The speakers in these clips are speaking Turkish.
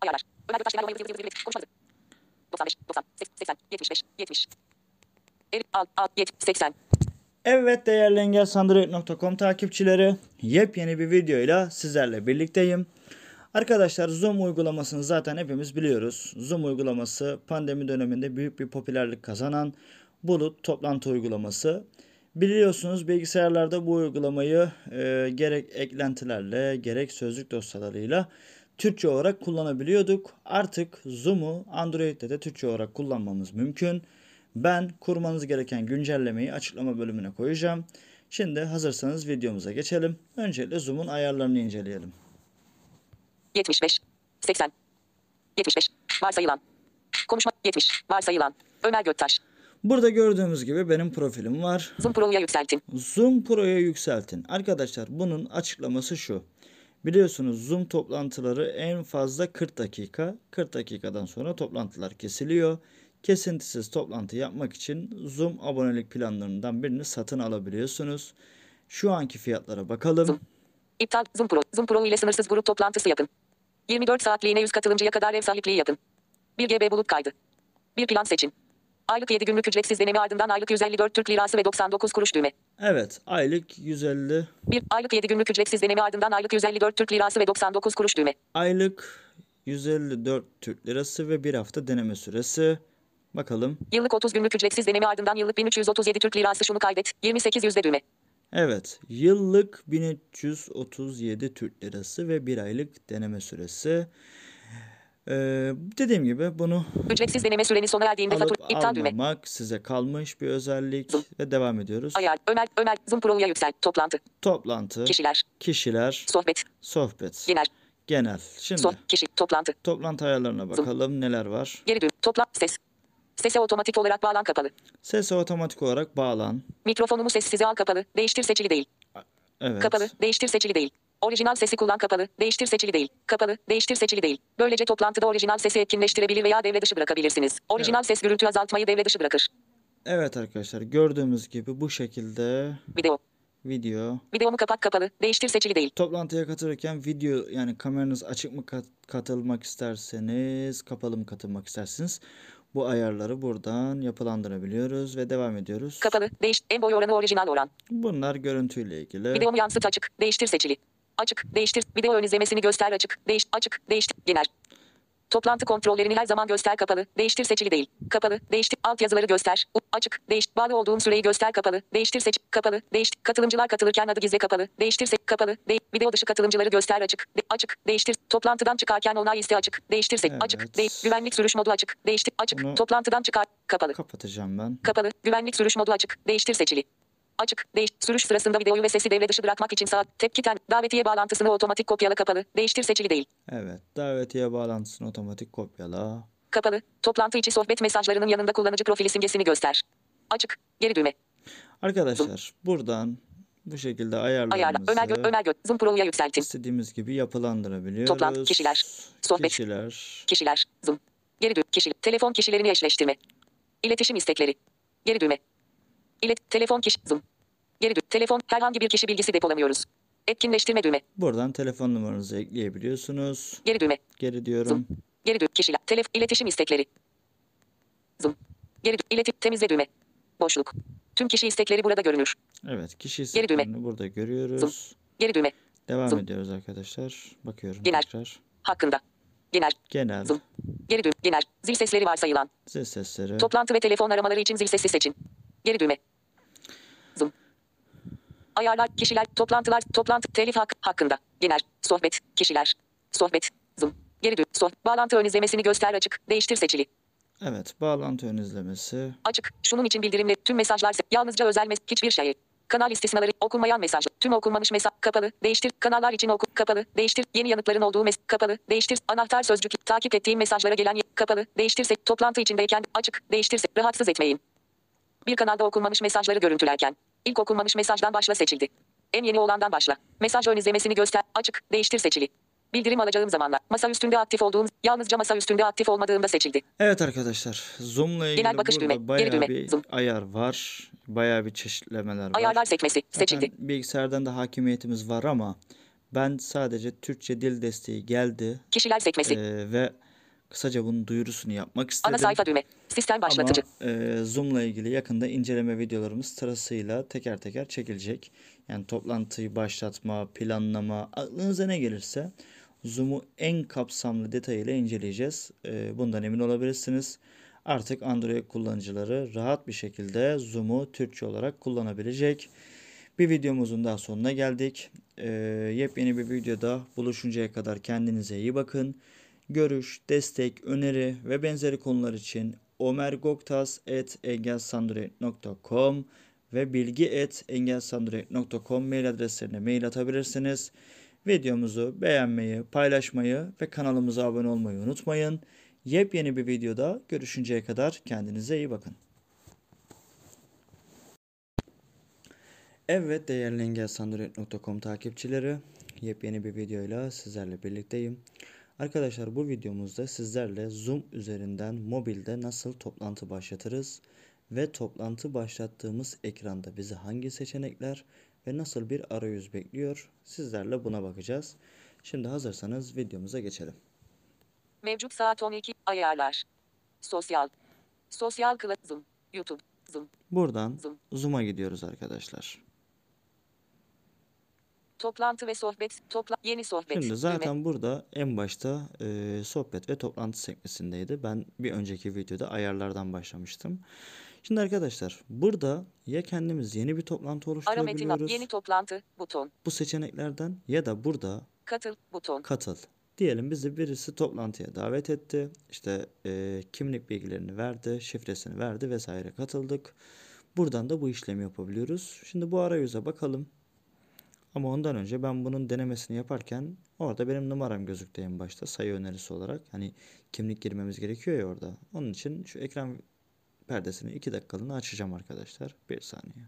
Ayarlar. Ömer Göktaş genel yıldız konuşmadı. 95, 90, 80, 75, 70. 50, 6, 6, 7, 80. Evet değerli engelsandroid.com takipçileri yepyeni bir videoyla sizlerle birlikteyim. Arkadaşlar Zoom uygulamasını zaten hepimiz biliyoruz. Zoom uygulaması pandemi döneminde büyük bir popülerlik kazanan bulut toplantı uygulaması. Biliyorsunuz bilgisayarlarda bu uygulamayı e, gerek eklentilerle gerek sözlük dosyalarıyla Türkçe olarak kullanabiliyorduk. Artık Zoom'u Android'de de Türkçe olarak kullanmamız mümkün. Ben kurmanız gereken güncellemeyi açıklama bölümüne koyacağım. Şimdi hazırsanız videomuza geçelim. Öncelikle Zoom'un ayarlarını inceleyelim. 75, 80, 75. Varsayılan. Konuşma 70. Varsayılan. Ömer Göktaş. Burada gördüğümüz gibi benim profilim var. Zoom Pro'ya yükseltin. Zoom Pro'ya yükseltin. Arkadaşlar bunun açıklaması şu. Biliyorsunuz Zoom toplantıları en fazla 40 dakika. 40 dakikadan sonra toplantılar kesiliyor. Kesintisiz toplantı yapmak için Zoom abonelik planlarından birini satın alabiliyorsunuz. Şu anki fiyatlara bakalım. Zoom. İptal. Zoom Pro. Zoom Pro ile sınırsız grup toplantısı yapın. 24 saatliğine 100 katılımcıya kadar ev sahipliği yapın. 1 GB bulut kaydı. Bir plan seçin. Aylık 7 günlük ücretsiz deneme ardından aylık 154 Türk Lirası ve 99 kuruş düğme. Evet aylık 150 Bir aylık 7 günlük ücretsiz deneme ardından aylık 154 Türk Lirası ve 99 kuruş düğme. aylık 154 Türk Lirası ve bir hafta deneme süresi. Bakalım. Yıllık 30 günlük ücretsiz deneme ardından yıllık 1337 Türk Lirası şunu kaydet. 28 yüzde düğme. Evet, yıllık 1337 Türk Lirası ve bir aylık deneme süresi. Ee, dediğim gibi bunu Ücretsiz deneme süreni sona erdiğinde alıp fatura iptal düğme. size kalmış bir özellik ve devam ediyoruz. Ayar. Ömer. Ömer. Zoom Pro'ya yüksel. Toplantı. Toplantı, Kişiler. kişiler, Sohbet. sohbet, Genel. genel. Şimdi Soh. Kişi. Toplantı. toplantı ayarlarına bakalım neler var. Geri düğüm. Topla. Ses. Sese otomatik olarak bağlan kapalı. Sese otomatik olarak bağlan. Mikrofonumu sessize al kapalı. Değiştir seçili değil. Evet. Kapalı. Değiştir seçili değil. Orijinal sesi kullan kapalı. Değiştir seçili değil. Kapalı. Değiştir seçili değil. Böylece toplantıda orijinal sesi etkinleştirebilir veya devre dışı bırakabilirsiniz. Orijinal ses gürültü azaltmayı devre dışı bırakır. Evet arkadaşlar gördüğümüz gibi bu şekilde Video. video Videomu kapat kapalı. Değiştir seçili değil. Toplantıya katılırken video yani kameranız açık mı kat- katılmak isterseniz kapalı mı katılmak isterseniz bu ayarları buradan yapılandırabiliyoruz ve devam ediyoruz. Kapalı. Değiş. En boy oranı orijinal oran. Bunlar görüntüyle ilgili. Videomu yansıt açık. Değiştir seçili. Açık. Değiştir. Video ön izlemesini göster açık. Değiş. Açık. Değiştir. Genel. Toplantı kontrollerini her zaman göster kapalı. Değiştir seçili değil. Kapalı. Değiştir. Alt yazıları göster. U- açık. Değiş. Bağlı olduğum süreyi göster kapalı. Değiştir seç. Kapalı. Değiş. Katılımcılar katılırken adı gizle kapalı. Değiştir seç. Kapalı. De- video dışı katılımcıları göster açık. De- açık. Değiştir. Toplantıdan çıkarken onay iste açık. Değiştir seç. Evet. Açık. De- güvenlik sürüş modu açık. Değiştir. Açık. Bunu- Toplantıdan çıkar. Kapalı. Kapatacağım ben. Kapalı. Güvenlik sürüş modu açık. Değiştir seçili. Açık. Değiş. Sürüş sırasında videoyu ve sesi devre dışı bırakmak için sağ. Tepki ten. Davetiye bağlantısını otomatik kopyala kapalı. Değiştir seçili değil. Evet. Davetiye bağlantısını otomatik kopyala. Kapalı. Toplantı içi sohbet mesajlarının yanında kullanıcı profili simgesini göster. Açık. Geri düğme. Arkadaşlar buradan bu şekilde Ayarla. ayarlarımızı Ömer Gö Ömer Gö Zoom Pro'ya yükseltin. istediğimiz gibi yapılandırabiliyoruz. Toplantı, kişiler, sohbet. Kişiler. Kişiler. Zoom. Geri düğme. Kişi. Telefon kişilerini eşleştirme. İletişim istekleri. Geri düğme. İlet. Telefon kişi. Zoom. Geri düğme. Telefon. Herhangi bir kişi bilgisi depolamıyoruz. Etkinleştirme düğme. Buradan telefon numaranızı ekleyebiliyorsunuz. Geri düğme. Geri diyorum. Geri düğme. Kişiler. Telef. İletişim istekleri. Zoom. Geri düğme. İletim. Temizle düğme. Boşluk. Tüm kişi istekleri burada görünür. Evet, kişi Geri düğme. burada görüyoruz. Geri düğme. Devam Zoom. ediyoruz arkadaşlar. Bakıyorum Genel. tekrar. Hakkında. Genel. Genel, Zoom. Geri düğme. Genel. Zil sesleri varsayılan. zil sesleri, Toplantı ve telefon aramaları için zil sesi seçin. Geri düğme. Ayarlar, kişiler, toplantılar, toplantı, telif hak, hakkında. Genel, sohbet, kişiler, sohbet, zoom. Geri düğme, soh, bağlantı ön izlemesini göster açık, değiştir seçili. evet, bağlantı ön izlemesi, Açık, şunun için bildirimler, tüm mesajlar, yalnızca özel mes, hiçbir şey. Kanal istisnaları, okunmayan mesaj, tüm okunmamış mesaj, kapalı, değiştir, kanallar için oku, kapalı, değiştir, yeni yanıtların olduğu mes, kapalı, değiştir, anahtar sözcük, takip ettiğim mesajlara gelen, kapalı, değiştir, se- toplantı içindeyken, açık, değiştir, se- rahatsız etmeyin. Bir kanalda okunmamış mesajları görüntülerken. İlk okunmamış mesajdan başla seçildi. En yeni olandan başla. Mesaj ön izlemesini göster. Açık. Değiştir seçili. Bildirim alacağım zamanlar. Masa üstünde aktif olduğum, yalnızca masa üstünde aktif olmadığımda seçildi. Evet arkadaşlar Zoom'la ilgili Genel bakış burada düğme, bayağı geri düğme, bir zoom. ayar var. Bayağı bir çeşitlemeler var. Ayarlar sekmesi. Zaten Seçildi. bilgisayardan da hakimiyetimiz var ama Ben sadece Türkçe dil desteği geldi Kişiler sekmesi. e, ve kısaca bunun duyurusunu yapmak istedim. Ana sayfa düğme. Sistem başlatıcı. Ama e, Zoom'la ilgili yakında inceleme videolarımız sırasıyla teker teker çekilecek. Yani toplantıyı başlatma, planlama, aklınıza ne gelirse Zoom'u en kapsamlı detayıyla inceleyeceğiz. E, bundan emin olabilirsiniz. Artık Android kullanıcıları rahat bir şekilde Zoom'u Türkçe olarak kullanabilecek. Bir videomuzun daha sonuna geldik. E, yepyeni bir videoda buluşuncaya kadar kendinize iyi bakın. Görüş, destek, öneri ve benzeri konular için omergoktas.engelsandroid.com ve bilgi.engelsandroid.com mail adreslerine mail atabilirsiniz. Videomuzu beğenmeyi, paylaşmayı ve kanalımıza abone olmayı unutmayın. Yepyeni bir videoda görüşünceye kadar kendinize iyi bakın. Evet değerli engelsandroid.com takipçileri yepyeni bir videoyla sizlerle birlikteyim. Arkadaşlar bu videomuzda sizlerle Zoom üzerinden mobilde nasıl toplantı başlatırız ve toplantı başlattığımız ekranda bizi hangi seçenekler ve nasıl bir arayüz bekliyor sizlerle buna bakacağız. Şimdi hazırsanız videomuza geçelim. Mevcut saat 12. Ayarlar. Sosyal. Sosyal kıla Zoom. YouTube. Zoom. Buradan Zoom. Zoom'a gidiyoruz arkadaşlar. Toplantı ve sohbet. Topla yeni sohbet. Şimdi Düğme. zaten burada en başta e, sohbet ve toplantı sekmesindeydi. Ben bir önceki videoda ayarlardan başlamıştım. Şimdi arkadaşlar burada ya kendimiz yeni bir toplantı Ara metin oluşturabiliyoruz Yeni toplantı. Buton. bu seçeneklerden ya da burada Katıl. Buton. katıl. Diyelim bizi birisi toplantıya davet etti. İşte e, kimlik bilgilerini verdi, şifresini verdi vesaire katıldık. Buradan da bu işlemi yapabiliyoruz. Şimdi bu arayüze bakalım. Ama ondan önce ben bunun denemesini yaparken orada benim numaram gözüktü en başta sayı önerisi olarak. Hani kimlik girmemiz gerekiyor ya orada. Onun için şu ekran perdesini 2 dakikalığına açacağım arkadaşlar. Bir saniye.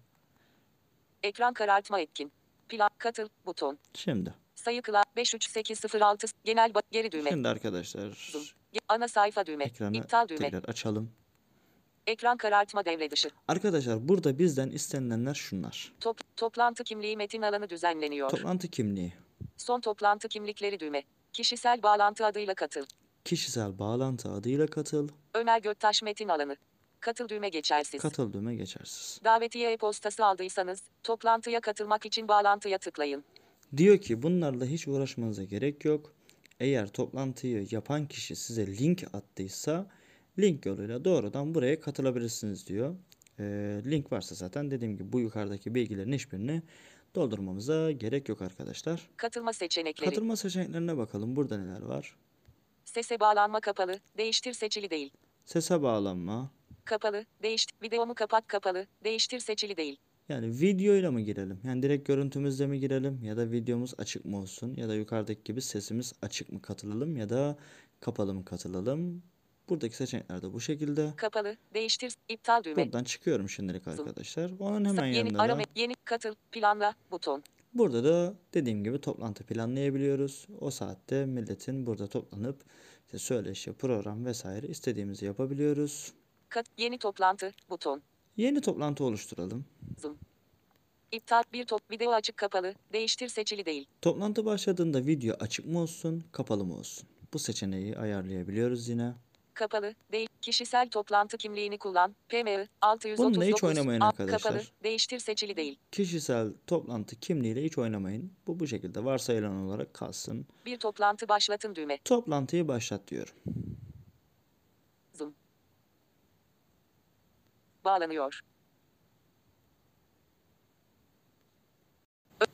Ekran karartma etkin. Plan. Katıl. Buton. Şimdi. Sayı kıla 53806 genel geri düğme. Şimdi arkadaşlar Ana sayfa düğme. ekranı İptal düğme. tekrar açalım. Ekran karartma devre dışı. Arkadaşlar burada bizden istenilenler şunlar. Top, toplantı kimliği metin alanı düzenleniyor. Toplantı kimliği, Son toplantı kimlikleri düğme. Kişisel bağlantı adıyla katıl. kişisel bağlantı adıyla katıl, Ömer Göktaş metin alanı. Katıl düğme geçersiz. katıl düğme geçersiz. Davetiye e-postası aldıysanız, toplantıya katılmak için bağlantıya tıklayın. Diyor ki bunlarla hiç uğraşmanıza gerek yok. Eğer toplantıyı yapan kişi size link attıysa link yoluyla doğrudan buraya katılabilirsiniz diyor. Ee, link varsa zaten dediğim gibi bu yukarıdaki bilgilerin hiçbirini doldurmamıza gerek yok arkadaşlar. Katılma seçenekleri. Katılma seçeneklerine bakalım. Burada neler var? Sese bağlanma kapalı, değiştir seçili değil. Sese bağlanma. Kapalı, değiştir, videomu kapat kapalı, değiştir seçili değil. Yani videoyla mı girelim? Yani direkt görüntümüzle mi girelim? Ya da videomuz açık mı olsun? Ya da yukarıdaki gibi sesimiz açık mı katılalım? Ya da kapalı mı katılalım? Buradaki seçenekler de bu şekilde. Kapalı, değiştir, iptal düğme. Buradan çıkıyorum şimdilik arkadaşlar. Onun hemen yeni yanında arama, da yeni katıl, planla, buton. burada da dediğim gibi toplantı planlayabiliyoruz. O saatte milletin burada toplanıp işte söyleşi, program vesaire istediğimizi yapabiliyoruz. Kat, yeni toplantı, buton. Yeni toplantı oluşturalım. Zoom. İptal bir top video açık kapalı, değiştir seçili değil. Toplantı başladığında video açık mı olsun, kapalı mı olsun? Bu seçeneği ayarlayabiliyoruz yine. Kapalı, değil, kişisel toplantı kimliğini kullan, PMI 639. Bununla hiç oynamayın arkadaşlar. Kapalı, değiştir seçili değil. Kişisel toplantı kimliğiyle hiç oynamayın. Bu bu şekilde varsayılan olarak kalsın. Bir toplantı başlatın düğme. Toplantıyı başlat diyorum. Zoom. Bağlanıyor.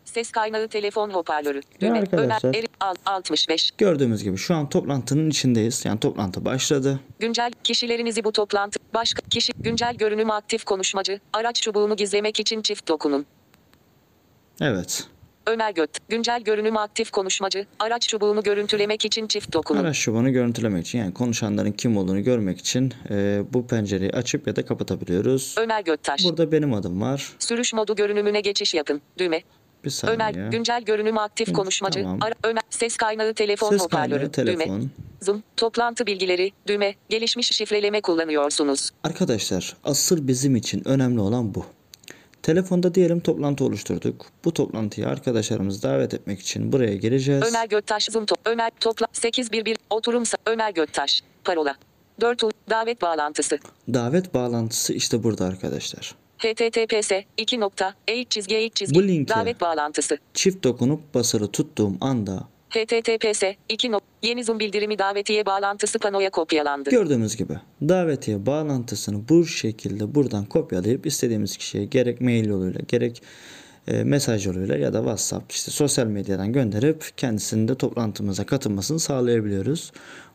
Ses kaynağı telefon hoparlörü. Düğme. arkadaşlar. Ömer Eri al 65. Gördüğümüz gibi şu an toplantının içindeyiz. Yani toplantı başladı. Güncel kişilerinizi bu toplantı başka kişi güncel görünüm aktif konuşmacı araç çubuğunu gizlemek için çift dokunun. Evet. Ömer Göt güncel görünüm aktif konuşmacı araç çubuğunu görüntülemek için çift dokunun. Araç şubanı görüntülemek için yani konuşanların kim olduğunu görmek için e, bu pencereyi açıp ya da kapatabiliyoruz. Ömer Göktaş. Burada benim adım var. Sürüş modu görünümüne geçiş yapın. Düğme. Bir saniye. Ömer güncel görünüm aktif Hı, konuşmacı. tamam. Ara, Ömer ses kaynağı telefon Ses hoparlörü. kaynağı Düğme. telefon. Zoom toplantı bilgileri. Düğme. Gelişmiş şifreleme kullanıyorsunuz. Arkadaşlar asıl bizim için önemli olan bu. Telefonda diyelim toplantı oluşturduk. Bu toplantıyı arkadaşlarımızı davet etmek için buraya gireceğiz. Ömer Göktaş Zoom top. Ömer topla 811 oturum Ömer Göktaş. Parola. 4 U davet bağlantısı. Davet bağlantısı işte burada arkadaşlar. Https 2 nokta çizgi e çizgi Bu linke- davet bağlantısı. Çift dokunup basılı tuttuğum anda https 2 nokta yeni Zoom bildirimi davetiye bağlantısı panoya kopyalandı. gördüğümüz gibi davetiye bağlantısını bu şekilde buradan kopyalayıp istediğimiz kişiye gerek mail yoluyla gerek e, mesaj yoluyla ya da WhatsApp işte sosyal medyadan gönderip kendisinin de toplantımıza katılmasını sağlayabiliyoruz.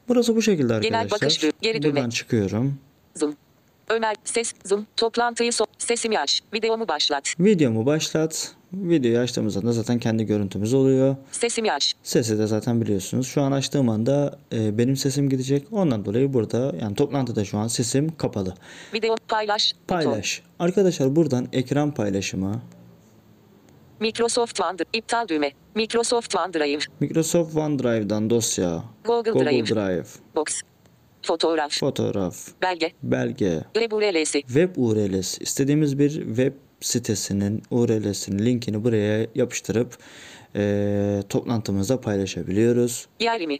Burası bu şekilde Genel arkadaşlar. bakış düğ- geri düğme. Buradan çıkıyorum. Zoom. Ömer ses Zoom toplantıyı so sesimi aç. Videomu başlat. Videomu başlat. Videoyu açtığımızda da zaten kendi görüntümüz oluyor. Sesimi aç. Sesi de zaten biliyorsunuz. Şu an açtığım anda e, benim sesim gidecek. Ondan dolayı burada yani toplantıda şu an sesim kapalı. Video paylaş. buton. Paylaş. Arkadaşlar buradan ekran paylaşımı, Microsoft OneDrive iptal düğme. Microsoft OneDrive. Microsoft OneDrive'dan dosya, Google, Google Drive. Drive, Box. Fotoğraf. fotoğraf, belge. belge, URL'si. web URL'si. istediğimiz bir web sitesinin URL'sinin linkini buraya yapıştırıp e, toplantımızda paylaşabiliyoruz. Yerimi.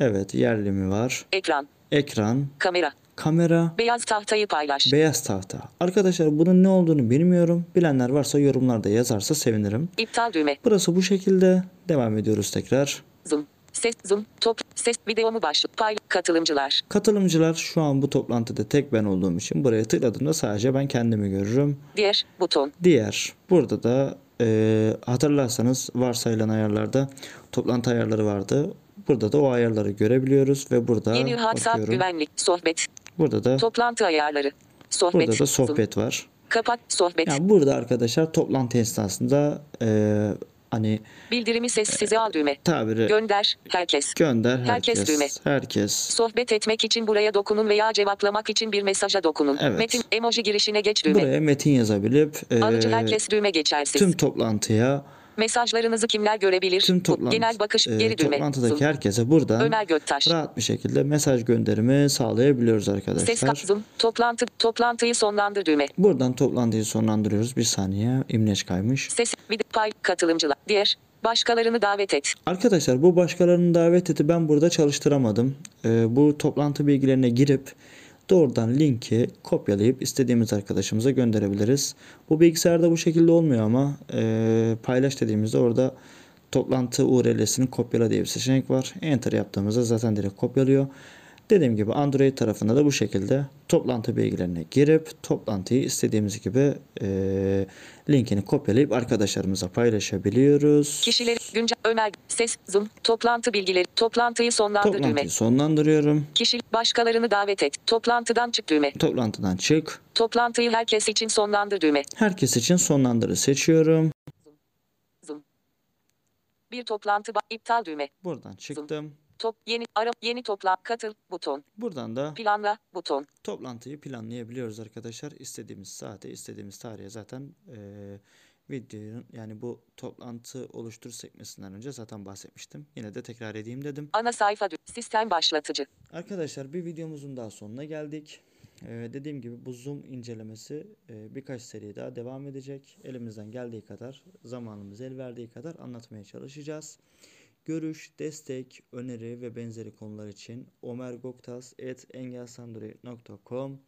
Evet yerli mi var? Ekran. Ekran, Kamera. kamera, Beyaz tahtayı paylaş. beyaz tahta. Arkadaşlar bunun ne olduğunu bilmiyorum. Bilenler varsa yorumlarda yazarsa sevinirim. İptal düğme. Burası bu şekilde. Devam ediyoruz tekrar. Zoom. Ses Zoom. Top. Ses videomu başlat. Pay. Katılımcılar. Katılımcılar şu an bu toplantıda tek ben olduğum için buraya tıkladığımda sadece ben kendimi görürüm. Diğer buton. Diğer burada da e, hatırlarsanız varsayılan ayarlarda toplantı ayarları vardı. Burada da o ayarları görebiliyoruz ve burada Yeni WhatsApp güvenlik. Sohbet. Burada da Toplantı ayarları. Sohbet. burada da sohbet var. Kapat sohbet. Yani burada arkadaşlar toplantı esnasında e, hani Bildirimi sessize al düğme. tabiri Gönder. Herkes. gönder herkes. Herkes düğme. Herkes. Sohbet etmek için buraya dokunun veya cevaplamak için bir mesaja dokunun. Evet. Metin emoji girişine geç düğme. Buraya metin yazabilip e, Alıcı herkes düğme geçersiz. tüm toplantıya Mesajlarınızı kimler görebilir? tüm toplantı Genel bakış e, geri düğme. toplantıdaki Zoom. herkese buradan Ömer Göktaş. rahat bir şekilde mesaj gönderimi sağlayabiliyoruz arkadaşlar. Ses zoom. Toplantı toplantıyı sonlandır düğme. Buradan toplantıyı sonlandırıyoruz. Bir saniye imleç kaymış. Ses video pay katılımcılar. Diğer başkalarını davet et. Arkadaşlar bu başkalarının davet eti ben burada çalıştıramadım. Ee, bu toplantı bilgilerine girip doğrudan linki kopyalayıp istediğimiz arkadaşımıza gönderebiliriz. Bu bilgisayarda bu şekilde olmuyor ama e, paylaş dediğimizde orada toplantı URL'sini kopyala diye bir seçenek var. Enter yaptığımızda zaten direkt kopyalıyor. Dediğim gibi Android tarafında da bu şekilde toplantı bilgilerine girip toplantıyı istediğimiz gibi e, linkini kopyalayıp arkadaşlarımıza paylaşabiliyoruz. Kişileri güncel Ömer ses zoom toplantı bilgileri toplantıyı sonlandır düğme. Toplantıyı sonlandırıyorum. Kişi başkalarını davet et. Toplantıdan çık düğme. Toplantıdan çık. Toplantıyı herkes için sonlandır düğme. Herkes için sonlandırı seçiyorum. Zoom. Bir toplantı iptal düğme. Buradan çıktım. Top yeni ara yeni toplan katıl buton. Buradan da Planla buton. toplantıyı planlayabiliyoruz arkadaşlar. İstediğimiz saate, istediğimiz tarihe zaten eee videonun yani bu toplantı oluştur sekmesinden önce zaten bahsetmiştim. Yine de tekrar edeyim dedim. Ana sayfa sistem başlatıcı. Arkadaşlar bir videomuzun daha sonuna geldik. Ee, dediğim gibi bu zoom incelemesi e, birkaç seri daha devam edecek. Elimizden geldiği kadar, zamanımız el verdiği kadar anlatmaya çalışacağız. Görüş, destek, öneri ve benzeri konular için omergoktas.engelsandroid.com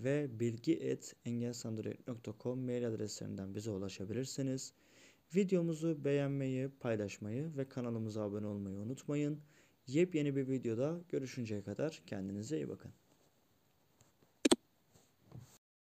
ve bilgi.engelsandroid.com mail adreslerinden bize ulaşabilirsiniz. Videomuzu beğenmeyi, paylaşmayı ve kanalımıza abone olmayı unutmayın. Yepyeni bir videoda görüşünceye kadar kendinize iyi bakın.